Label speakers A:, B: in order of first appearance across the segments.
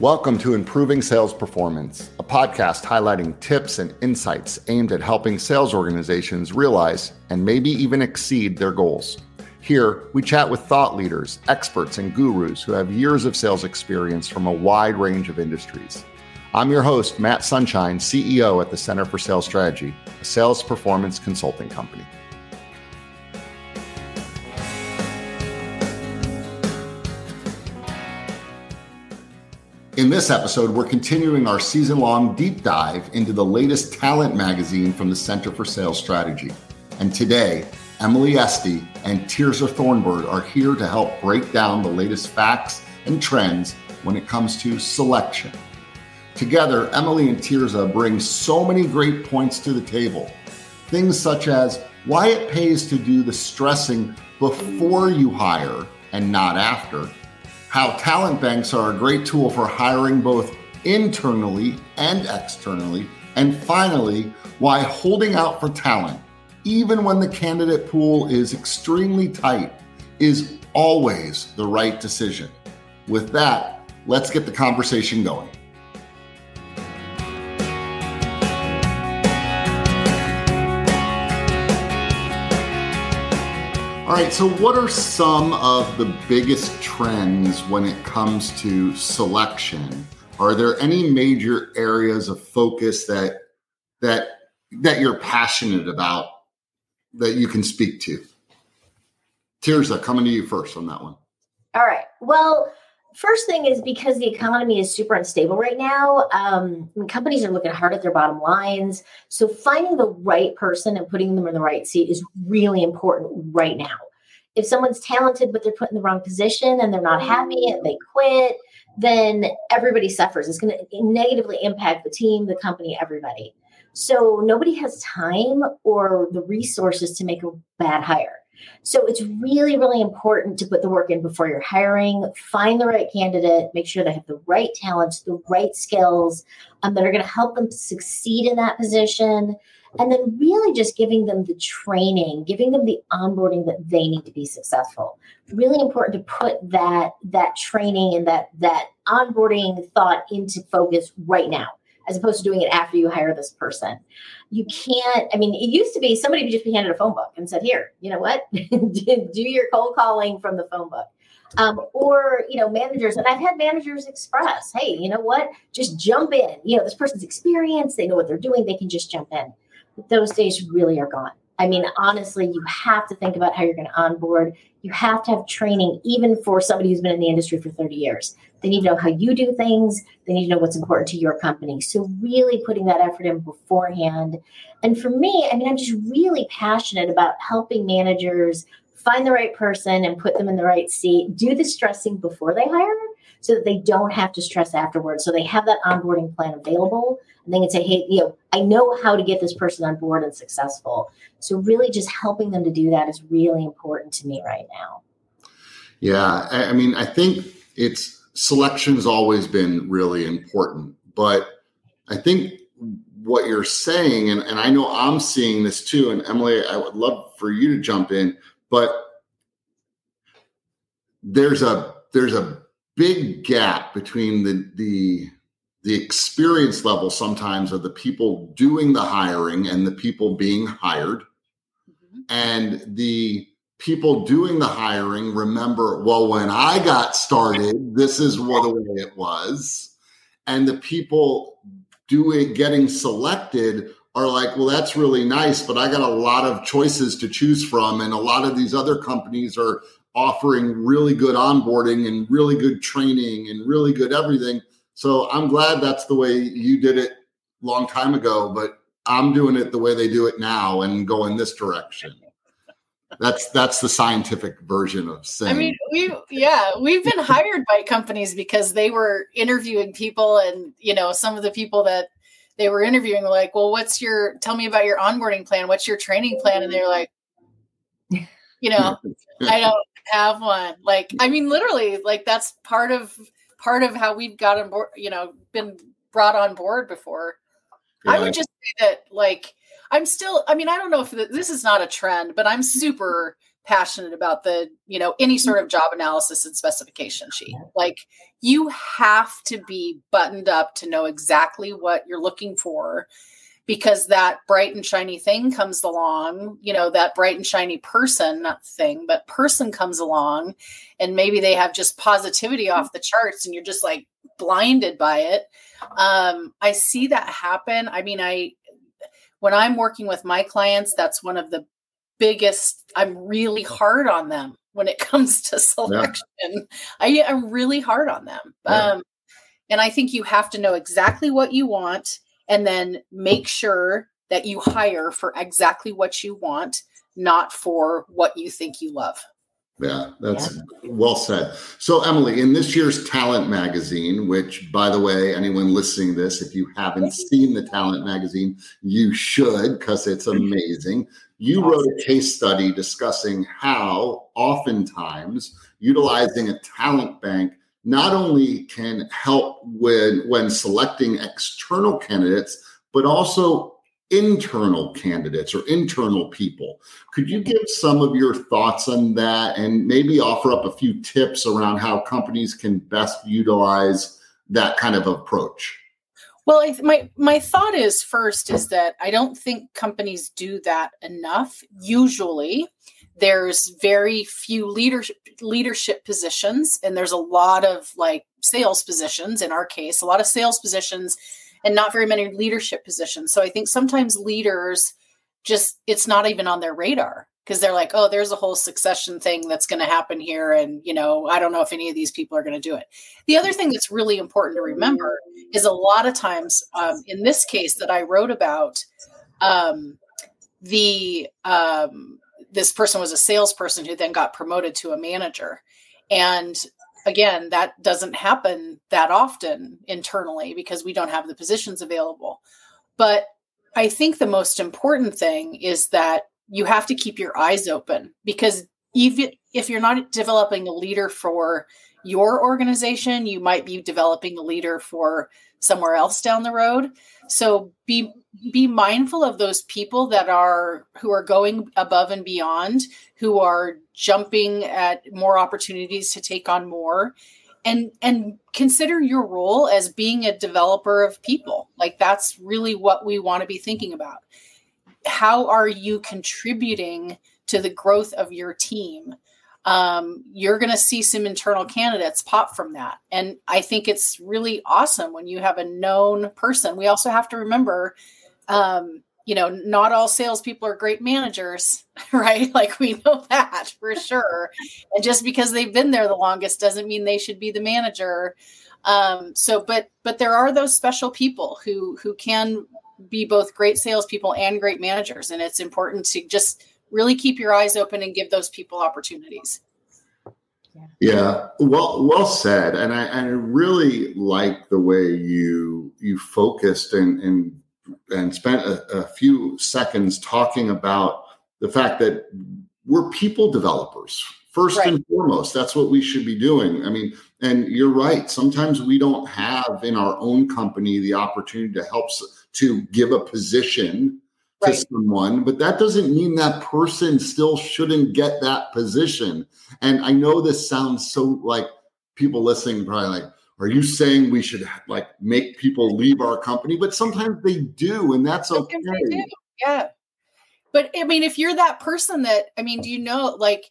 A: Welcome to Improving Sales Performance, a podcast highlighting tips and insights aimed at helping sales organizations realize and maybe even exceed their goals. Here, we chat with thought leaders, experts, and gurus who have years of sales experience from a wide range of industries. I'm your host, Matt Sunshine, CEO at the Center for Sales Strategy, a sales performance consulting company. In this episode, we're continuing our season long deep dive into the latest talent magazine from the Center for Sales Strategy. And today, Emily Estey and Tirzah Thornburg are here to help break down the latest facts and trends when it comes to selection. Together, Emily and Tirzah bring so many great points to the table. Things such as why it pays to do the stressing before you hire and not after how talent banks are a great tool for hiring both internally and externally, and finally, why holding out for talent, even when the candidate pool is extremely tight, is always the right decision. With that, let's get the conversation going. All right, so what are some of the biggest trends when it comes to selection? Are there any major areas of focus that that that you're passionate about that you can speak to? Tirzah, coming to you first on that one.
B: All right. Well, first thing is because the economy is super unstable right now um, companies are looking hard at their bottom lines so finding the right person and putting them in the right seat is really important right now if someone's talented but they're put in the wrong position and they're not happy and they quit then everybody suffers. It's going to negatively impact the team the company everybody. So nobody has time or the resources to make a bad hire. So it's really, really important to put the work in before you're hiring, find the right candidate, make sure they have the right talents, the right skills um, that are going to help them succeed in that position. And then really just giving them the training, giving them the onboarding that they need to be successful. Really important to put that that training and that that onboarding thought into focus right now as opposed to doing it after you hire this person. You can't, I mean, it used to be somebody would just be handed a phone book and said, here, you know what? do your cold calling from the phone book. Um, or, you know, managers, and I've had managers express, hey, you know what? Just jump in. You know, this person's experienced, they know what they're doing, they can just jump in. Those days really are gone. I mean, honestly, you have to think about how you're going to onboard. You have to have training, even for somebody who's been in the industry for 30 years. They need to know how you do things. They need to know what's important to your company. So, really putting that effort in beforehand. And for me, I mean, I'm just really passionate about helping managers find the right person and put them in the right seat, do the stressing before they hire so that they don't have to stress afterwards. So they have that onboarding plan available and they can say, hey, you know, I know how to get this person on board and successful. So really just helping them to do that is really important to me right now.
A: Yeah. I mean, I think it's selection has always been really important, but I think what you're saying, and, and I know I'm seeing this too, and Emily, I would love for you to jump in, but there's a there's a big gap between the the the experience level sometimes of the people doing the hiring and the people being hired. Mm-hmm. and the people doing the hiring remember well when i got started this is what the way it was. And the people doing getting selected are like well that's really nice but i got a lot of choices to choose from. And a lot of these other companies are offering really good onboarding and really good training and really good everything. So I'm glad that's the way you did it long time ago, but I'm doing it the way they do it now and go in this direction. That's that's the scientific version of saying.
C: I mean, we yeah, we've been hired by companies because they were interviewing people, and you know, some of the people that they were interviewing were like, "Well, what's your? Tell me about your onboarding plan. What's your training plan?" And they're like, "You know, I don't have one. Like, I mean, literally, like that's part of part of how we've gotten board. You know, been brought on board before. Yeah. I would just say that, like, I'm still. I mean, I don't know if this is not a trend, but I'm super passionate about the you know any sort of job analysis and specification sheet like you have to be buttoned up to know exactly what you're looking for because that bright and shiny thing comes along, you know, that bright and shiny person, not thing, but person comes along, and maybe they have just positivity off the charts and you're just like blinded by it. Um, I see that happen. I mean, I, when I'm working with my clients, that's one of the biggest, I'm really hard on them when it comes to selection. Yeah. I am really hard on them. Yeah. Um, and I think you have to know exactly what you want and then make sure that you hire for exactly what you want, not for what you think you love.
A: Yeah, that's yeah. well said. So, Emily, in this year's Talent Magazine, which, by the way, anyone listening to this, if you haven't seen the Talent Magazine, you should because it's amazing. You wrote a case study discussing how oftentimes utilizing a talent bank not only can help when when selecting external candidates, but also internal candidates or internal people. Could you give some of your thoughts on that and maybe offer up a few tips around how companies can best utilize that kind of approach?
C: Well, my my thought is first is that I don't think companies do that enough. Usually, there's very few leadership leadership positions and there's a lot of like sales positions in our case a lot of sales positions and not very many leadership positions. So i think sometimes leaders just it's not even on their radar because they're like oh there's a whole succession thing that's going to happen here and you know i don't know if any of these people are going to do it. The other thing that's really important to remember is a lot of times um, in this case that i wrote about um, the um, this person was a salesperson who then got promoted to a manager. And again, that doesn't happen that often internally because we don't have the positions available. But I think the most important thing is that you have to keep your eyes open because even if you're not developing a leader for your organization, you might be developing a leader for somewhere else down the road. So be be mindful of those people that are who are going above and beyond, who are jumping at more opportunities to take on more and and consider your role as being a developer of people. Like that's really what we want to be thinking about. How are you contributing to the growth of your team? Um, you're going to see some internal candidates pop from that. And I think it's really awesome when you have a known person. We also have to remember, um, you know, not all salespeople are great managers, right? Like we know that for sure. and just because they've been there the longest doesn't mean they should be the manager. Um, so, but but there are those special people who who can be both great salespeople and great managers, and it's important to just really keep your eyes open and give those people opportunities.
A: Yeah. yeah, well, well said. And I, I really like the way you you focused and and and spent a, a few seconds talking about the fact that we're people developers first right. and foremost. That's what we should be doing. I mean, and you're right. Sometimes we don't have in our own company the opportunity to help to give a position to right. someone, but that doesn't mean that person still shouldn't get that position. And I know this sounds so like people listening probably like, are you saying we should like make people leave our company? But sometimes they do, and that's okay.
C: Yeah. But I mean, if you're that person that, I mean, do you know, like,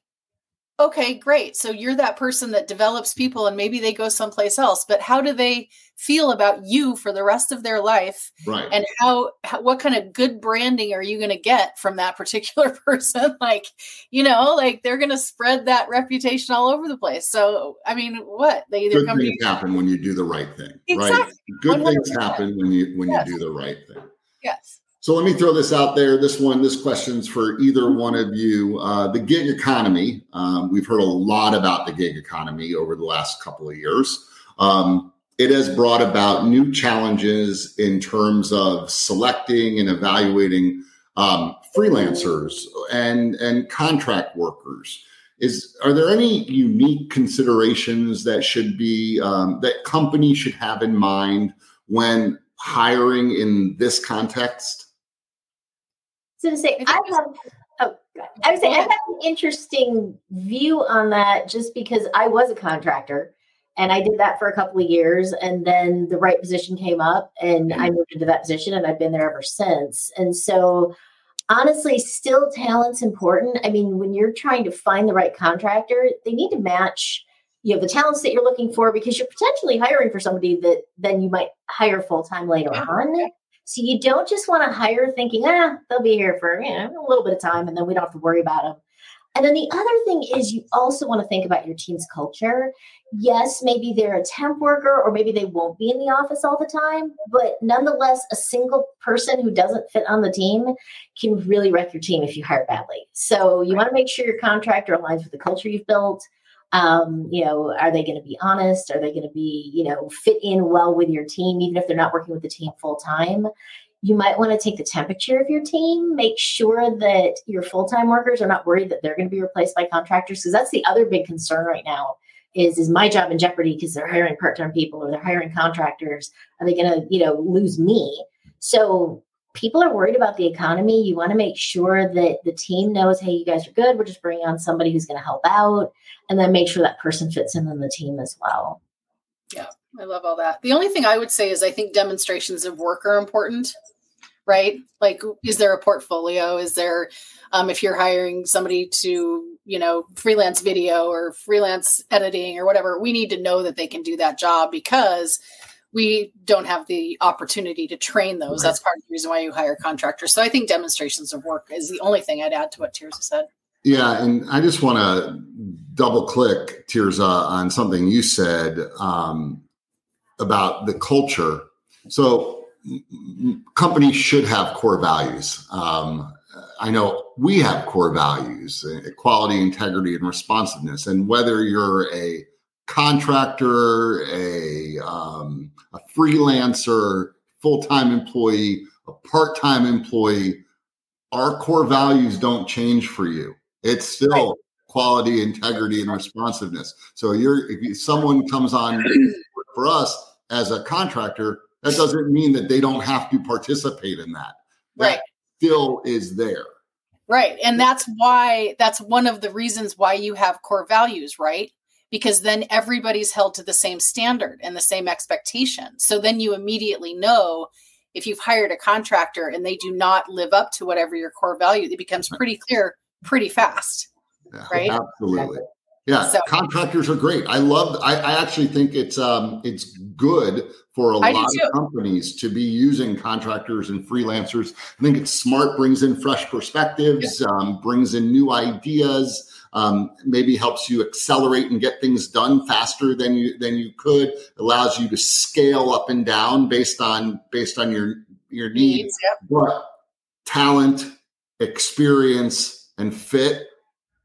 C: okay, great. So you're that person that develops people and maybe they go someplace else, but how do they feel about you for the rest of their life?
A: Right.
C: And how, how what kind of good branding are you going to get from that particular person? like, you know, like they're going to spread that reputation all over the place. So, I mean, what? They either
A: good come things to happen when you do the right thing. Exactly. Right. Good 100%. things happen when you when yes. you do the right thing.
C: Yes.
A: So let me throw this out there. This one, this question's for either one of you. Uh, the gig economy. Um, we've heard a lot about the gig economy over the last couple of years. Um, it has brought about new challenges in terms of selecting and evaluating um, freelancers and and contract workers. Is are there any unique considerations that should be um, that companies should have in mind when hiring in this context?
B: So to say, I have. Oh, I would say I have an interesting view on that just because I was a contractor and I did that for a couple of years. And then the right position came up and I mm-hmm. moved into that position and I've been there ever since. And so, honestly, still talent's important. I mean, when you're trying to find the right contractor, they need to match you know the talents that you're looking for because you're potentially hiring for somebody that then you might hire full time later on so you don't just want to hire thinking, ah, they'll be here for you know, a little bit of time and then we don't have to worry about them. And then the other thing is you also want to think about your team's culture. Yes, maybe they're a temp worker or maybe they won't be in the office all the time, but nonetheless, a single person who doesn't fit on the team can really wreck your team if you hire badly. So you want to make sure your contractor aligns with the culture you've built um, you know are they going to be honest? Are they going to be you know fit in well with your team even if they're not working with the team full time you might want to take the temperature of your team make sure that your full-time workers are not worried that they're going to be replaced by contractors because that's the other big concern right now is is my job in jeopardy because they're hiring part-time people or they're hiring contractors. Are they going to you know lose me? So people are worried about the economy. You want to make sure that the team knows, hey, you guys are good. We're just bringing on somebody who's going to help out, and then make sure that person fits in on the team as well.
C: Yeah, I love all that. The only thing I would say is I think demonstrations of work are important, right? Like, is there a portfolio? Is there, um, if you're hiring somebody to, you know, freelance video or freelance editing or whatever, we need to know that they can do that job because we don't have the opportunity to train those. Right. That's part of the reason why you hire contractors. So I think demonstrations of work is the only thing I'd add to what Tirzah said.
A: Yeah, and I just want to double click Tirzah on something you said um, about the culture. So companies should have core values. Um, I know we have core values: equality, integrity, and responsiveness. And whether you're a contractor, a, um, a freelancer, full time employee, a part time employee, our core values don't change for you. It's still right. quality, integrity, and responsiveness. So you're if someone comes on for us as a contractor, that doesn't mean that they don't have to participate in that. That
C: right.
A: still is there.
C: Right. And that's why that's one of the reasons why you have core values, right? Because then everybody's held to the same standard and the same expectation. So then you immediately know if you've hired a contractor and they do not live up to whatever your core value, it becomes pretty clear pretty fast. Yeah, right?
A: Absolutely. Yeah, so, contractors are great. I love. I, I, actually think it's um it's good for a I lot of companies to be using contractors and freelancers. I think it's smart, brings in fresh perspectives, yeah. um, brings in new ideas um, maybe helps you accelerate and get things done faster than you than you could allows you to scale up and down based on based on your your needs, needs yep. but talent experience and fit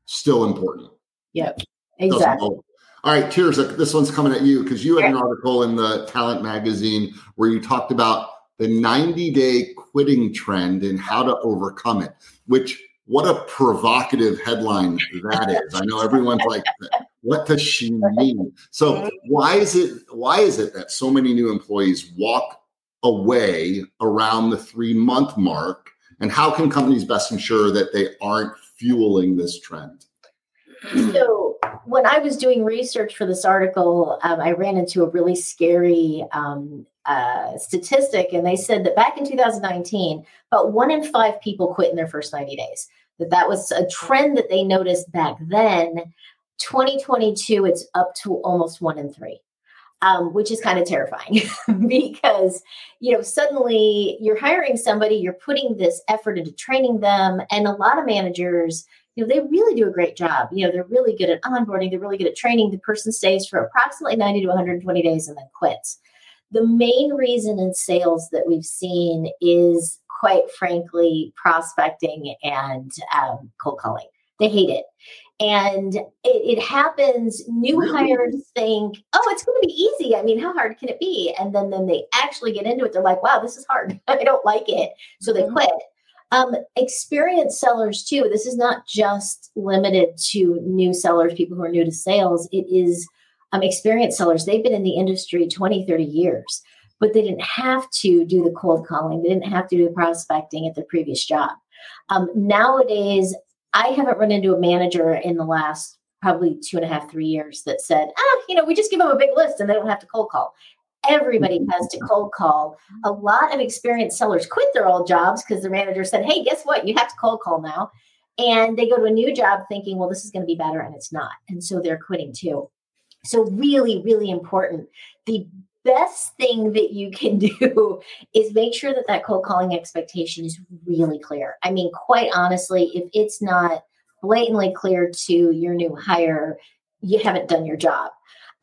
A: still important
B: yep exactly
A: all right, Tirzah, this one's coming at you because you had an article in the Talent magazine where you talked about the 90 day quitting trend and how to overcome it, which what a provocative headline that is. I know everyone's like, what does she mean? So mm-hmm. why is it why is it that so many new employees walk away around the three month mark? And how can companies best ensure that they aren't fueling this trend?
B: So when I was doing research for this article, um, I ran into a really scary um, uh, statistic, and they said that back in 2019, about one in five people quit in their first 90 days. That that was a trend that they noticed back then. 2022, it's up to almost one in three. Um, which is kind of terrifying because you know suddenly you're hiring somebody you're putting this effort into training them and a lot of managers you know they really do a great job you know they're really good at onboarding they're really good at training the person stays for approximately 90 to 120 days and then quits the main reason in sales that we've seen is quite frankly prospecting and um, cold calling. They hate it. And it, it happens, new really? hires think, oh, it's going to be easy. I mean, how hard can it be? And then, then they actually get into it. They're like, wow, this is hard. I don't like it. So they mm-hmm. quit. Um, experienced sellers, too. This is not just limited to new sellers, people who are new to sales. It is um, experienced sellers. They've been in the industry 20, 30 years but they didn't have to do the cold calling. They didn't have to do the prospecting at their previous job. Um, nowadays, I haven't run into a manager in the last probably two and a half, three years that said, ah, you know, we just give them a big list and they don't have to cold call. Everybody has to cold call. A lot of experienced sellers quit their old jobs because their manager said, hey, guess what? You have to cold call now. And they go to a new job thinking, well, this is going to be better, and it's not. And so they're quitting too. So, really, really important. The best thing that you can do is make sure that that cold calling expectation is really clear. I mean, quite honestly, if it's not blatantly clear to your new hire, you haven't done your job.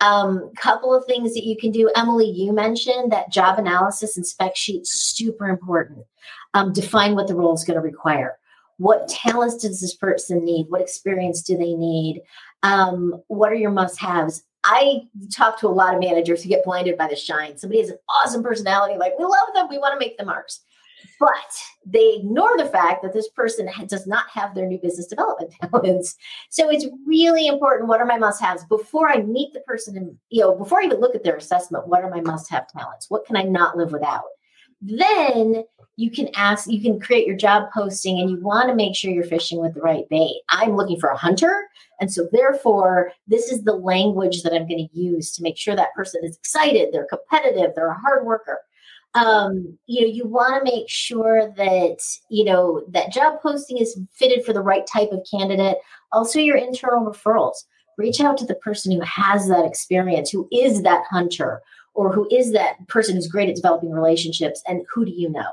B: Um, couple of things that you can do. Emily, you mentioned that job analysis and spec sheet super important. Um, define what the role is going to require. What talents does this person need? What experience do they need? Um, what are your must-haves? I talk to a lot of managers who get blinded by the shine. Somebody has an awesome personality, like we love them, we want to make them ours. But they ignore the fact that this person does not have their new business development talents. So it's really important. What are my must haves before I meet the person? And, you know, before I even look at their assessment, what are my must have talents? What can I not live without? Then you can ask, you can create your job posting and you want to make sure you're fishing with the right bait. I'm looking for a hunter. And so, therefore, this is the language that I'm going to use to make sure that person is excited, they're competitive, they're a hard worker. Um, you know, you want to make sure that, you know, that job posting is fitted for the right type of candidate. Also, your internal referrals. Reach out to the person who has that experience, who is that hunter, or who is that person who's great at developing relationships, and who do you know?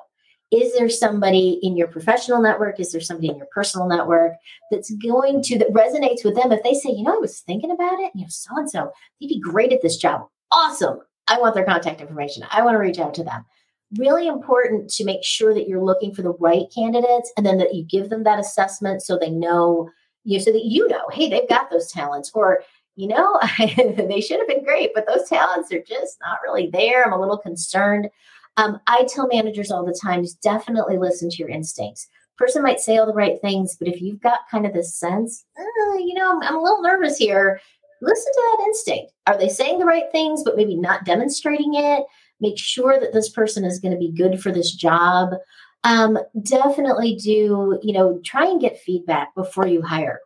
B: is there somebody in your professional network is there somebody in your personal network that's going to that resonates with them if they say you know i was thinking about it you know so and so they'd be great at this job awesome i want their contact information i want to reach out to them really important to make sure that you're looking for the right candidates and then that you give them that assessment so they know you know, so that you know hey they've got those talents or you know they should have been great but those talents are just not really there i'm a little concerned um, I tell managers all the time, definitely listen to your instincts. Person might say all the right things, but if you've got kind of this sense, uh, you know, I'm, I'm a little nervous here. Listen to that instinct. Are they saying the right things, but maybe not demonstrating it? Make sure that this person is going to be good for this job. Um, definitely do, you know, try and get feedback before you hire.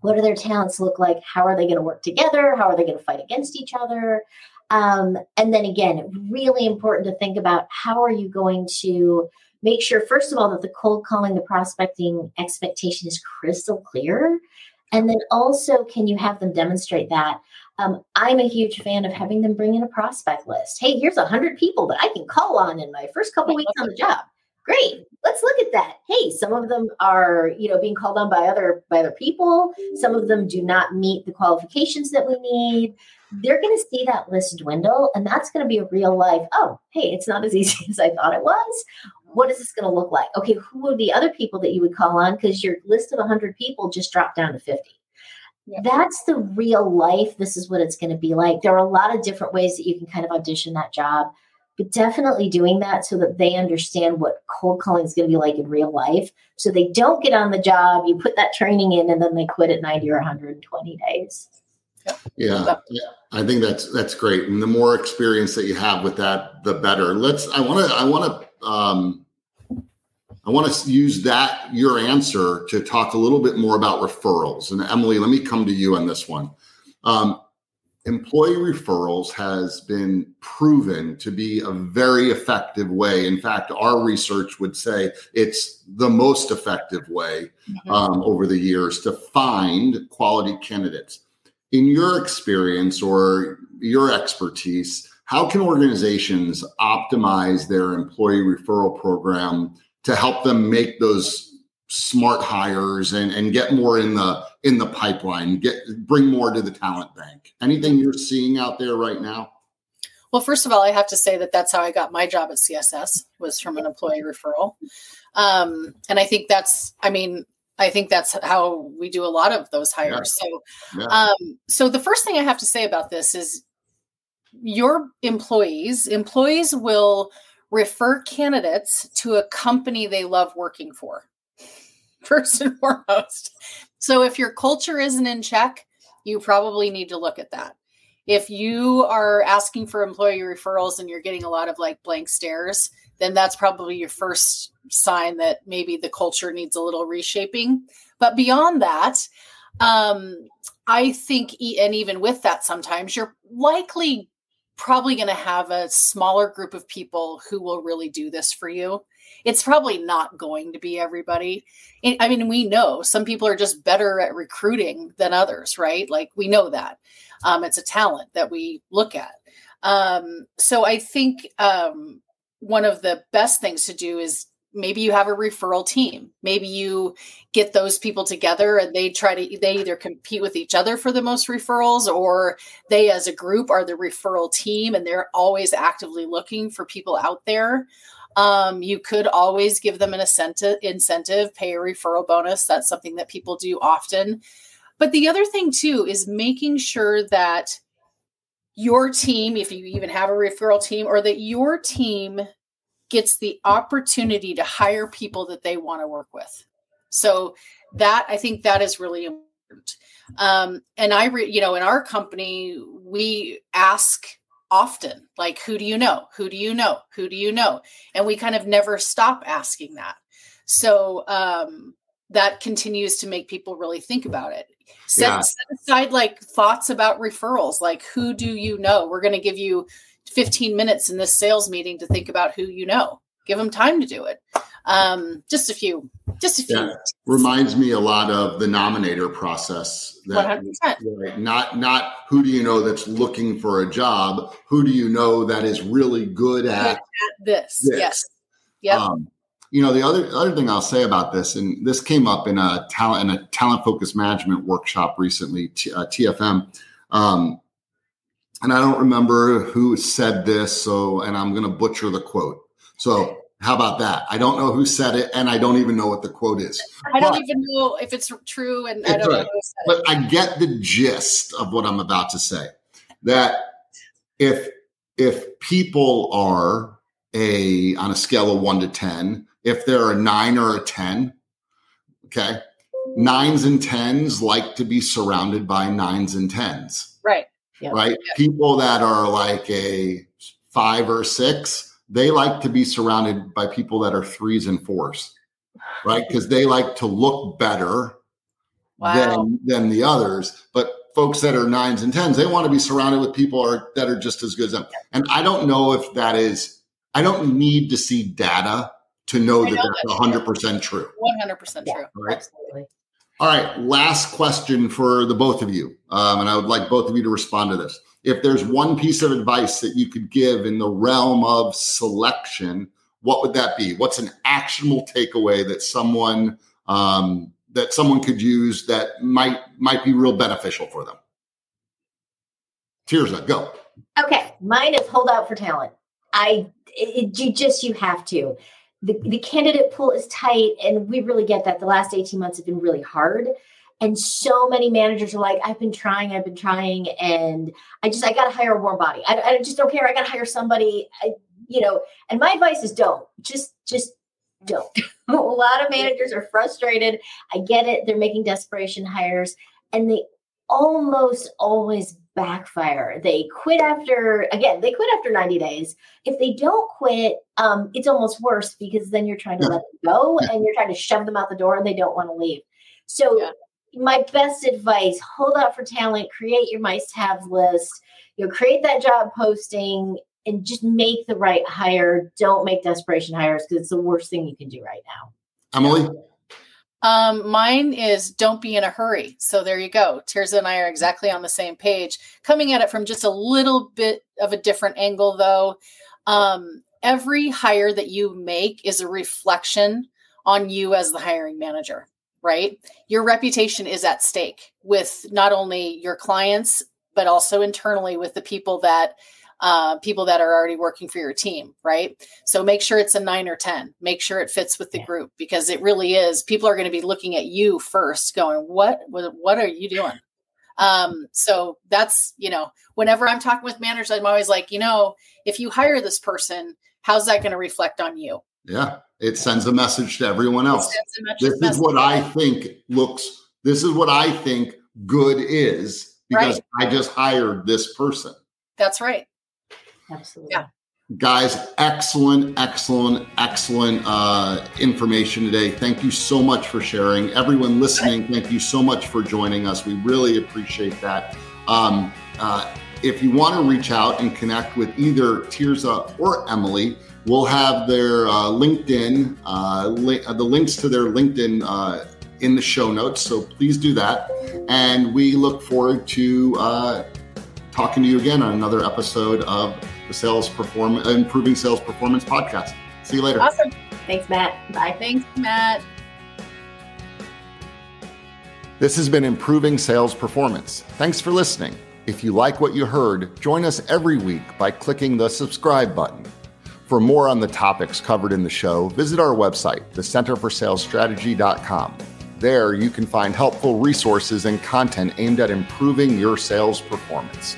B: What do their talents look like? How are they going to work together? How are they going to fight against each other? Um, and then again, really important to think about how are you going to make sure, first of all, that the cold calling, the prospecting expectation is crystal clear. And then also, can you have them demonstrate that? Um, I'm a huge fan of having them bring in a prospect list. Hey, here's a hundred people that I can call on in my first couple weeks on the job. Great, let's look at that. Hey, some of them are, you know, being called on by other by other people. Some of them do not meet the qualifications that we need they're going to see that list dwindle and that's going to be a real life oh hey it's not as easy as i thought it was what is this going to look like okay who would be other people that you would call on because your list of 100 people just dropped down to 50 yeah. that's the real life this is what it's going to be like there are a lot of different ways that you can kind of audition that job but definitely doing that so that they understand what cold calling is going to be like in real life so they don't get on the job you put that training in and then they quit at 90 or 120 days
A: yeah, yeah, I think that's that's great. And the more experience that you have with that, the better. Let's. I want to. I want to. Um, I want to use that your answer to talk a little bit more about referrals. And Emily, let me come to you on this one. Um, employee referrals has been proven to be a very effective way. In fact, our research would say it's the most effective way mm-hmm. um, over the years to find quality candidates in your experience or your expertise, how can organizations optimize their employee referral program to help them make those smart hires and, and get more in the in the pipeline, get bring more to the talent bank? Anything you're seeing out there right now?
C: Well, first of all, I have to say that that's how I got my job at CSS was from an employee referral. Um, and I think that's, I mean, I think that's how we do a lot of those hires. Yeah. So, yeah. Um, so the first thing I have to say about this is your employees, employees will refer candidates to a company they love working for, first and foremost. So, if your culture isn't in check, you probably need to look at that. If you are asking for employee referrals and you're getting a lot of like blank stares, then that's probably your first sign that maybe the culture needs a little reshaping. but beyond that um i think and even with that sometimes you're likely probably going to have a smaller group of people who will really do this for you it's probably not going to be everybody. I mean, we know some people are just better at recruiting than others, right? Like we know that. Um, it's a talent that we look at. Um, so I think um, one of the best things to do is maybe you have a referral team maybe you get those people together and they try to they either compete with each other for the most referrals or they as a group are the referral team and they're always actively looking for people out there um, you could always give them an incentive, incentive, pay a referral bonus. That's something that people do often. But the other thing too is making sure that your team, if you even have a referral team, or that your team gets the opportunity to hire people that they want to work with. So that I think that is really important. Um, and I, re, you know, in our company, we ask often like who do you know who do you know who do you know and we kind of never stop asking that so um that continues to make people really think about it set, yeah. set aside like thoughts about referrals like who do you know we're going to give you 15 minutes in this sales meeting to think about who you know give them time to do it um, just a few just a few yeah.
A: reminds me a lot of the nominator process
C: that 100%.
A: Right, not not who do you know that's looking for a job who do you know that is really good at,
C: at this. this. yes yeah um,
A: you know the other other thing i'll say about this and this came up in a talent in a talent focused management workshop recently t- uh, tfm um, and i don't remember who said this so and i'm going to butcher the quote so how about that? I don't know who said it, and I don't even know what the quote is.
C: I don't even know if it's true, and I don't right. know who said
A: but it. I get the gist of what I'm about to say. That if if people are a on a scale of one to ten, if they're a nine or a ten, okay, nines and tens like to be surrounded by nines and tens,
C: right?
A: Right. People that are like a five or six they like to be surrounded by people that are threes and fours, right? Because they like to look better wow. than than the others. But folks that are nines and tens, they want to be surrounded with people are, that are just as good as them. And I don't know if that is. I don't need to see data to know that know that's hundred percent true.
C: One hundred percent true. Right? Absolutely.
A: All right, last question for the both of you, um, and I would like both of you to respond to this if there's one piece of advice that you could give in the realm of selection, what would that be? What's an actionable takeaway that someone um, that someone could use that might might be real beneficial for them? Tirzah, go.
B: Okay, mine is hold out for talent. I it, you just you have to. The, the candidate pool is tight, and we really get that. The last 18 months have been really hard. And so many managers are like, I've been trying, I've been trying, and I just, I got to hire a warm body. I, I just don't care. I got to hire somebody, I, you know, and my advice is don't just, just don't. a lot of managers are frustrated. I get it. They're making desperation hires and they almost always backfire. They quit after, again, they quit after 90 days. If they don't quit, um, it's almost worse because then you're trying to let them go and you're trying to shove them out the door and they don't want to leave. So yeah my best advice hold out for talent create your must have list you know create that job posting and just make the right hire don't make desperation hires because it's the worst thing you can do right now
A: emily
C: um, mine is don't be in a hurry. So there you go. Tirzah and I are exactly on the same page. Coming at it from just a little bit of a different angle, though. Um, every hire that you make is a reflection on you as the hiring manager right? Your reputation is at stake with not only your clients, but also internally with the people that uh, people that are already working for your team, right? So make sure it's a nine or 10. Make sure it fits with the group because it really is. People are going to be looking at you first, going, what, what, what are you doing? Um, so that's, you know, whenever I'm talking with managers, I'm always like, you know, if you hire this person, how's that going to reflect on you?
A: Yeah, it sends a message to everyone else. This is what I think looks. This is what I think good is because right. I just hired this person.
C: That's right.
B: Absolutely.
C: Yeah.
A: Guys, excellent, excellent, excellent uh, information today. Thank you so much for sharing. Everyone listening, thank you so much for joining us. We really appreciate that. Um, uh, if you want to reach out and connect with either Tirzah or Emily, we'll have their uh, LinkedIn, uh, li- uh, the links to their LinkedIn uh, in the show notes. So please do that. And we look forward to uh, talking to you again on another episode of the Sales Performance Improving Sales Performance Podcast. See you later.
C: Awesome.
B: Thanks, Matt. Bye.
C: Thanks, Matt.
A: This has been Improving Sales Performance. Thanks for listening. If you like what you heard, join us every week by clicking the subscribe button. For more on the topics covered in the show, visit our website, thecenterforsalesstrategy.com. There, you can find helpful resources and content aimed at improving your sales performance.